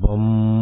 பம்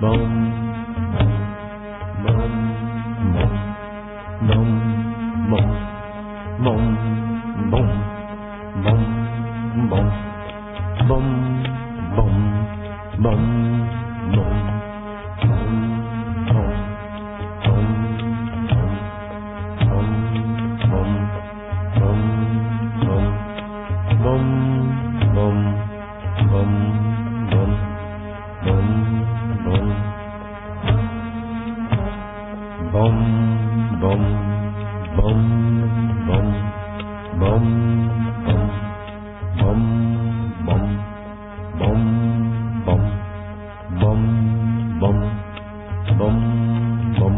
bông bum bum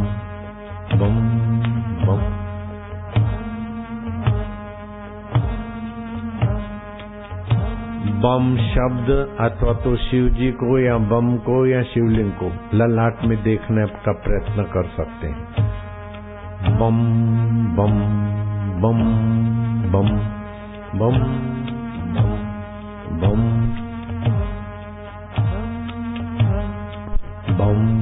bum bum. बम शब्द अथवा तो शिव जी को या बम को या शिवलिंग को ललाट में देखने का प्रयत्न कर सकते हैं। बम बम बम बम बम बम बम बम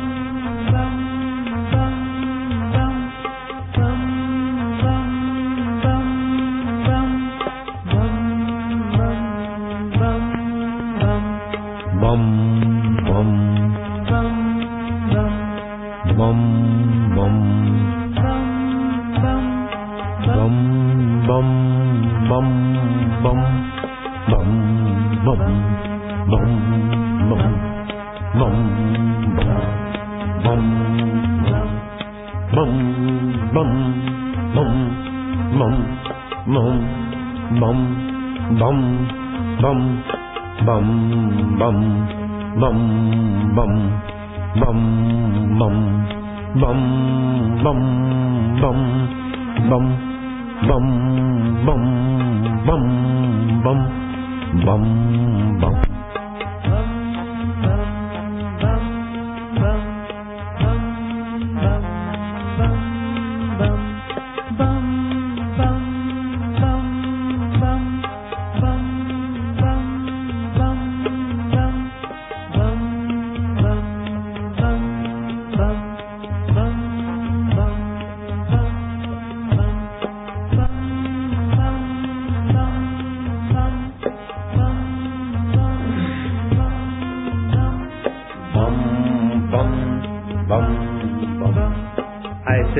bum bum bum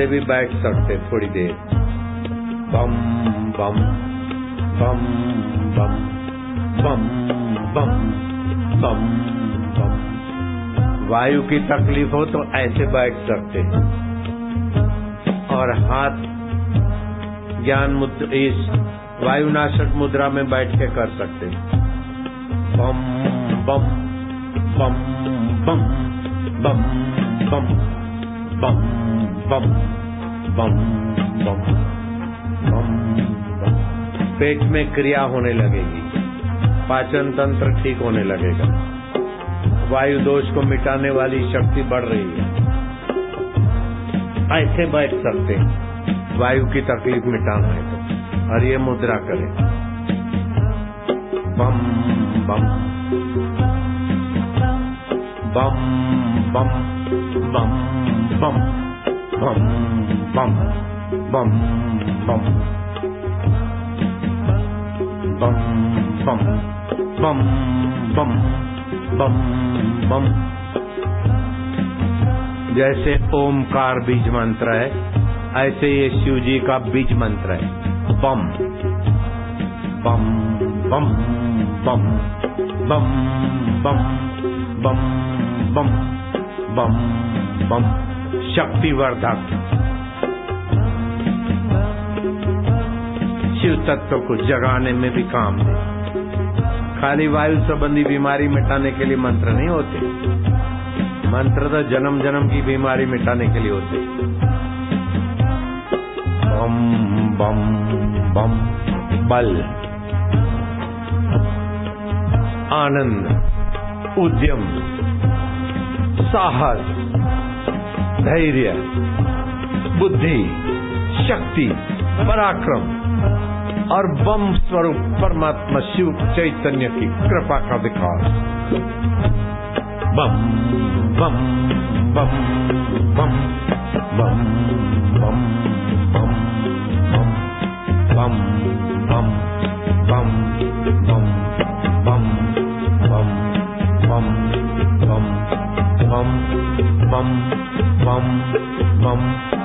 ऐसे भी बैठ सकते थोड़ी देर बम बम बम बम बम बम बम बम वायु की तकलीफ़ हो तो ऐसे बैठ सकते और हाथ ज्ञान मुद्रा इस वायुनाशक मुद्रा में बैठ के कर सकते हैं बम बम बम बम बम बम बम बम बम बम बम बम पेट में क्रिया होने लगेगी। पाचन तंत्र ठीक होने लगेगा। वायु दोष को मिटाने वाली शक्ति बढ़ रही है। ऐसे बैठ सकते वायु की तकलीफ़ मिटाना है तो। और ये मुद्रा करें। बम बम bum bum bum bum bum bum bum bum bum bum bum bum bum bum जैसे ओमकार बीज मंत्र है ऐसे ये शिव जी का बीज मंत्र है बम बम बम बम बम बम बम बम बम बम। शक्तिवर्धक। शिव तत्व को जगाने में भी काम दे। खाली वायु संबंधी बीमारी मिटाने के लिए मंत्र नहीं होते। मंत्र तो जन्म जन्म की बीमारी मिटाने के लिए होते। बम बम बम, बल। आनंद। उद्यम साहस धैर्य बुद्धि शक्ति पराक्रम और बम स्वरूप परमात्मा शिव चैतन्य की कृपा का विकास बम बम बम बम बम बम बम बम बम बम बम बम बम बम bum bum bum bum bum mum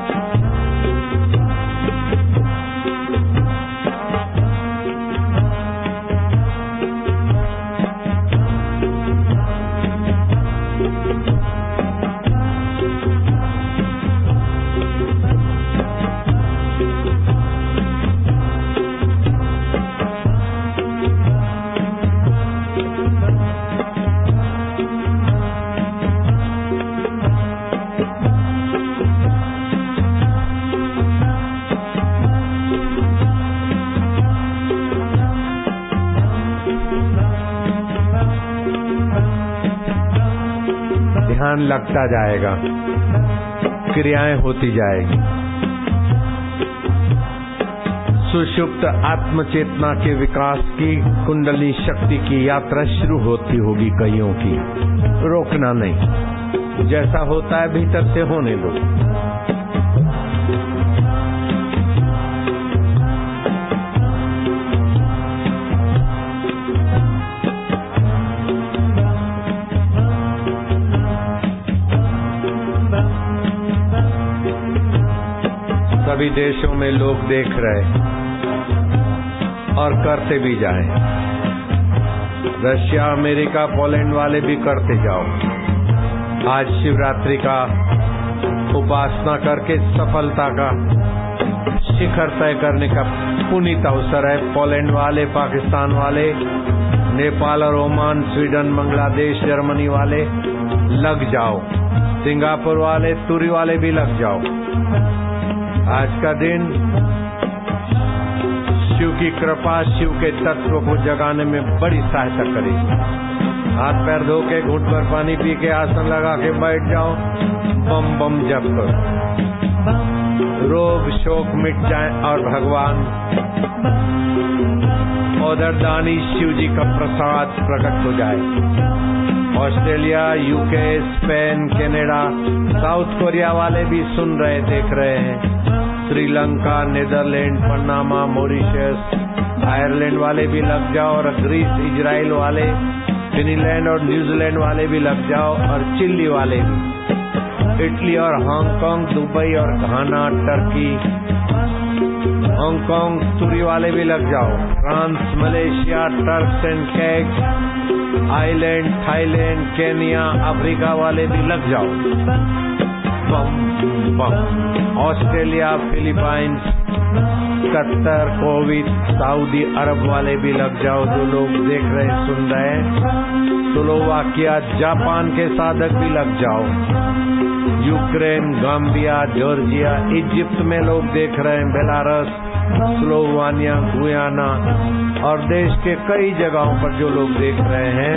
लगता जाएगा। क्रियाएँ होती जाएगी। सुषुप्त आत्म चेतना के विकास की कुंडली शक्ति की यात्रा शुरू होती होगी कईयों की। रोकना नहीं। जैसा होता है भीतर से होने दो। देशों में लोग देख रहे और करते भी जाए। रशिया, अमेरिका, पोलैंड वाले भी करते जाओ। आज शिवरात्रि का उपासना करके सफलता का शिखर तय करने का पुनीत अवसर है। पोलैंड वाले, पाकिस्तान वाले, नेपाल और ओमान, स्वीडन, बांग्लादेश, जर्मनी वाले, लग जाओ। सिंगापुर वाले, तुरी वाले भी लग जाओ। आज का दिन शिव की कृपा शिव के तत्व को जगाने में बड़ी सहायता करेगी हाथ पैर धो के घुट पर पानी पी के आसन लगा के बैठ जाओ। बम बम जप। करो रोग शोक मिट जाए और भगवान। उधर दानी शिव जी का प्रसाद प्रकट हो जाए। Australia UK Spain Canada South Korea वाले भी सुन रहे, देख रहे हैं। Sri Lanka, Netherland, Panama, Mauritius, Ireland वाले भी लग जाओ और ग्रीस, इजराइल वाले, फिनलैंड और न्यूजीलैंड वाले भी लग जाओ और चिल्ली वाले भी। इटली और हांगकांग, दुबई और घाना, टर्की, हांगकांग सूरी वाले भी लग जाओ। France, Malaysia, Turks and Caicos Island Thailand, Kenya, Africa वाले भी लग जाओ। Australia Philippines Qatar covid Saudi Arabia वाले भी लग जाओ, जो लोग देख रहे सुन रहे स्लोवाकिया, जापान के साधक भी लग जाओ। यूक्रेन गाम्बिया जॉर्जिया इजिप्ट में लोग देख रहे हैं, बेलारस। स्लोवानिया, गुयाना और देश के कई जगहों पर जो लोग देख रहे हैं,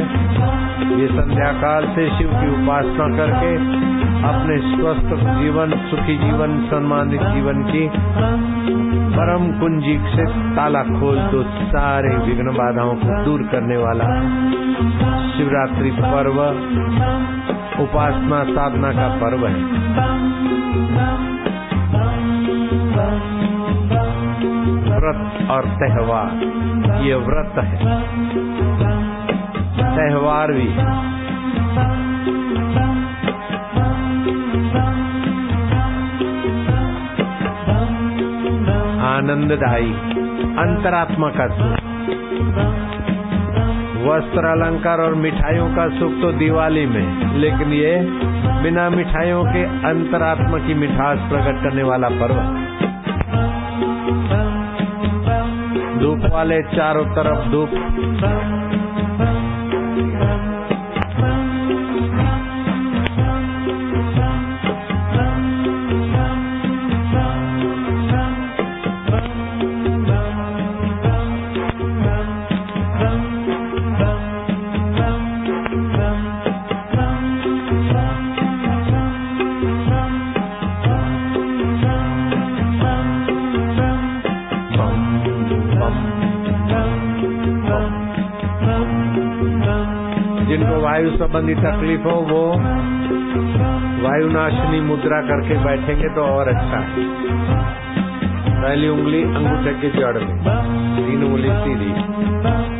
ये संध्या काल से शिव की उपासना करके अपने स्वस्थ जीवन, सुखी जीवन, सम्मानित जीवन की परम कुंजी से ताला खोल दो सारे विघ्न बाधाओं को दूर करने वाला शिवरात्रि पर्व, उपासना साधना का पर्व है। व्रत और त्योहार। ये व्रत है। त्यौहार भी। है आनंददायी अंतरात्मा का सुख वस्त्र अलंकार और मिठाइयों का सुख तो दिवाली में, लेकिन ये बिना मिठाइयों के अंतरात्मा की मिठास प्रकट करने वाला पर्व धूप वाले चारों तरफ़ धूप। तकलीफ़ हो वो वायुनाशिनी मुद्रा करके बैठेंगे तो और अच्छा है। पहली उंगली अंगूठे की जड़ में, तीन उंगली सीधी।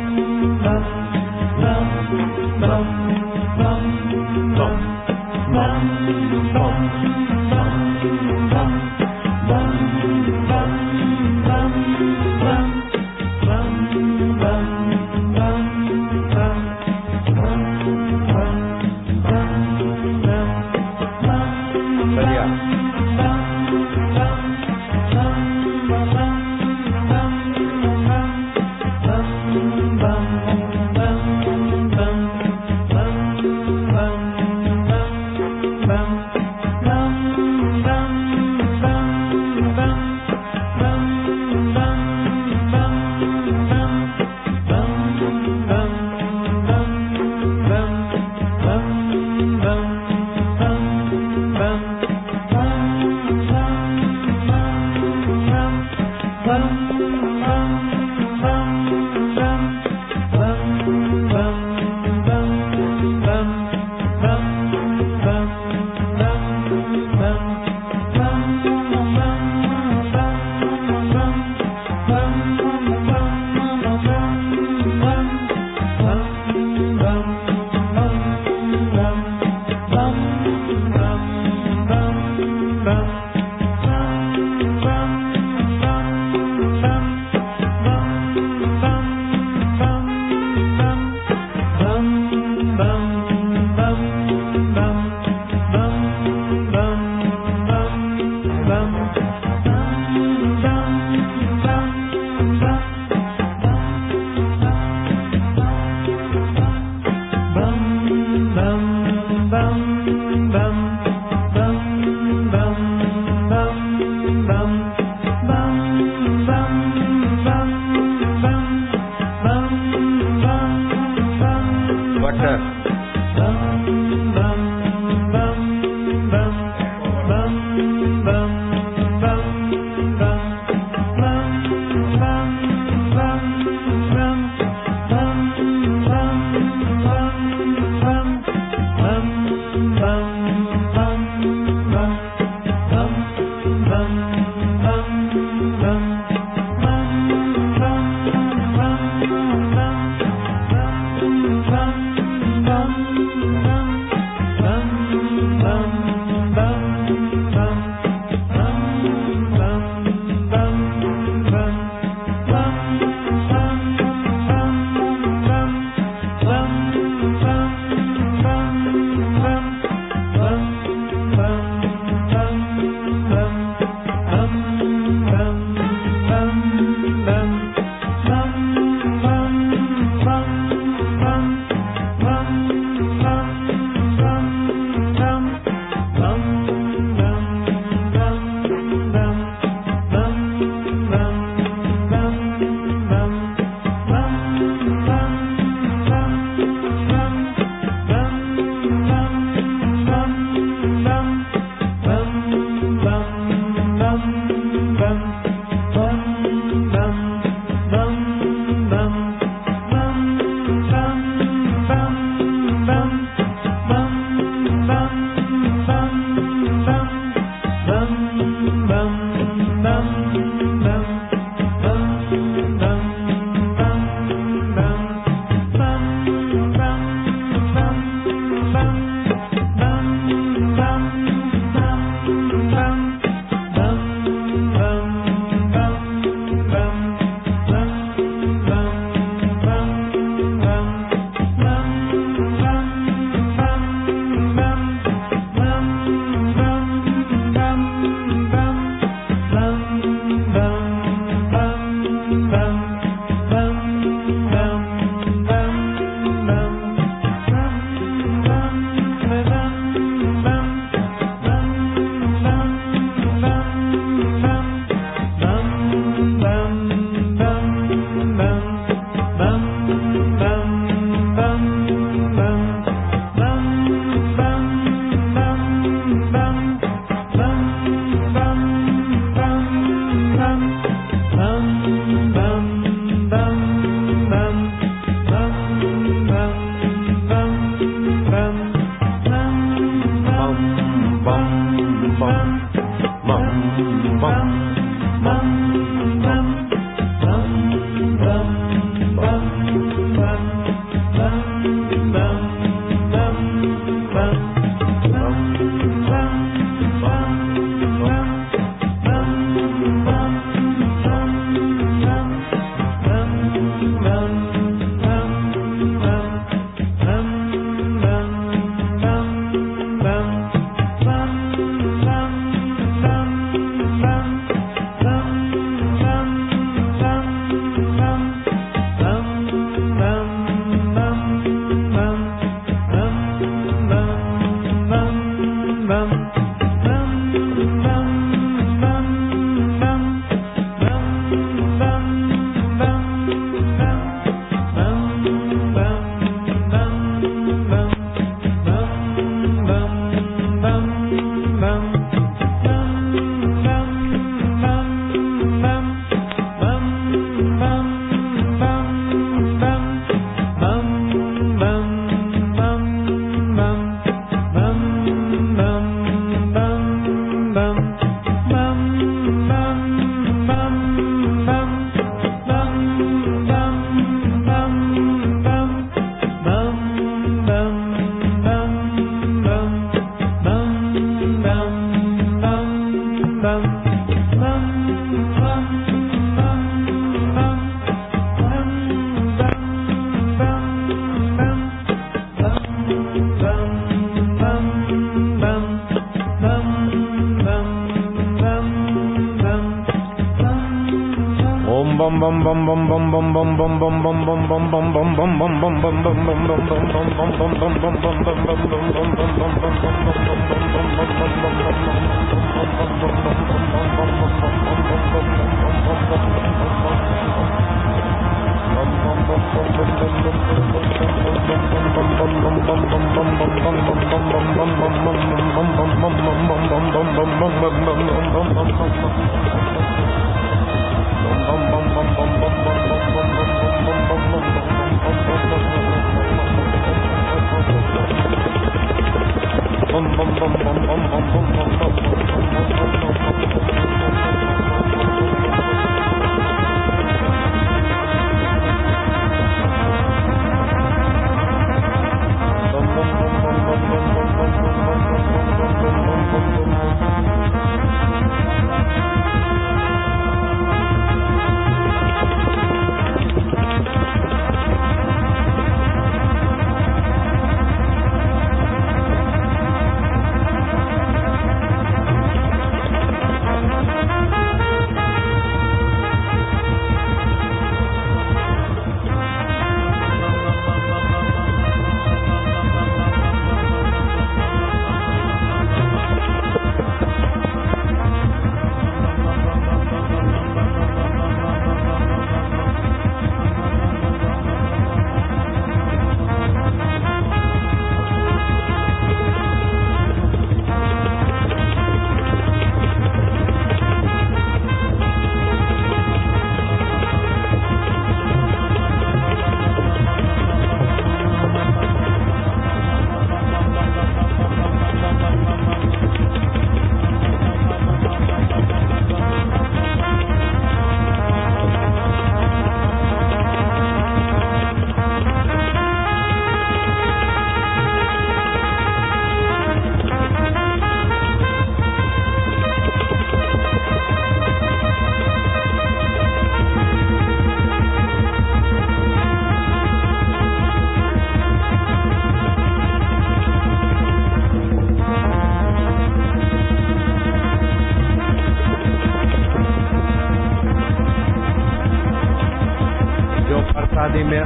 差啲咩？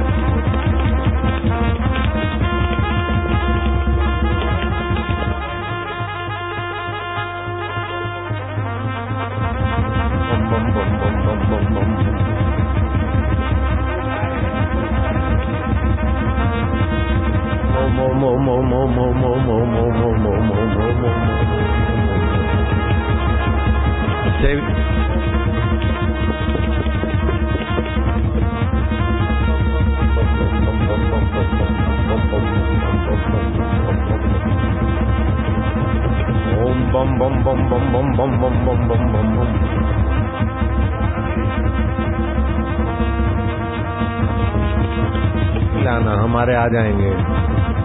冇冇冇冇冇冇冇冇冇冇冇冇。आना हमारे आ जाएँगे।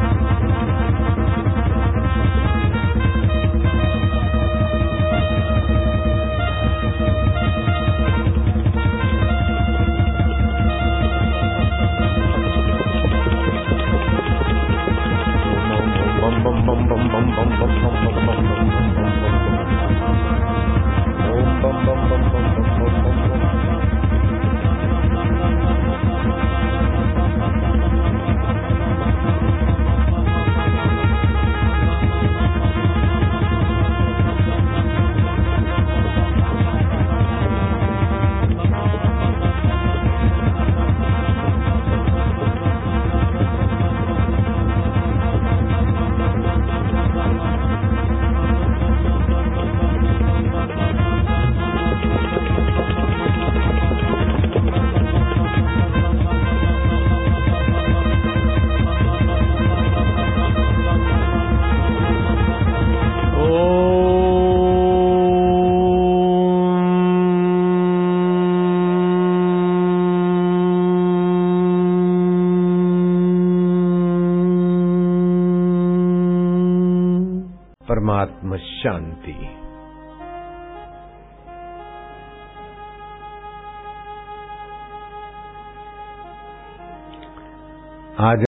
परमात्मा शांति। आज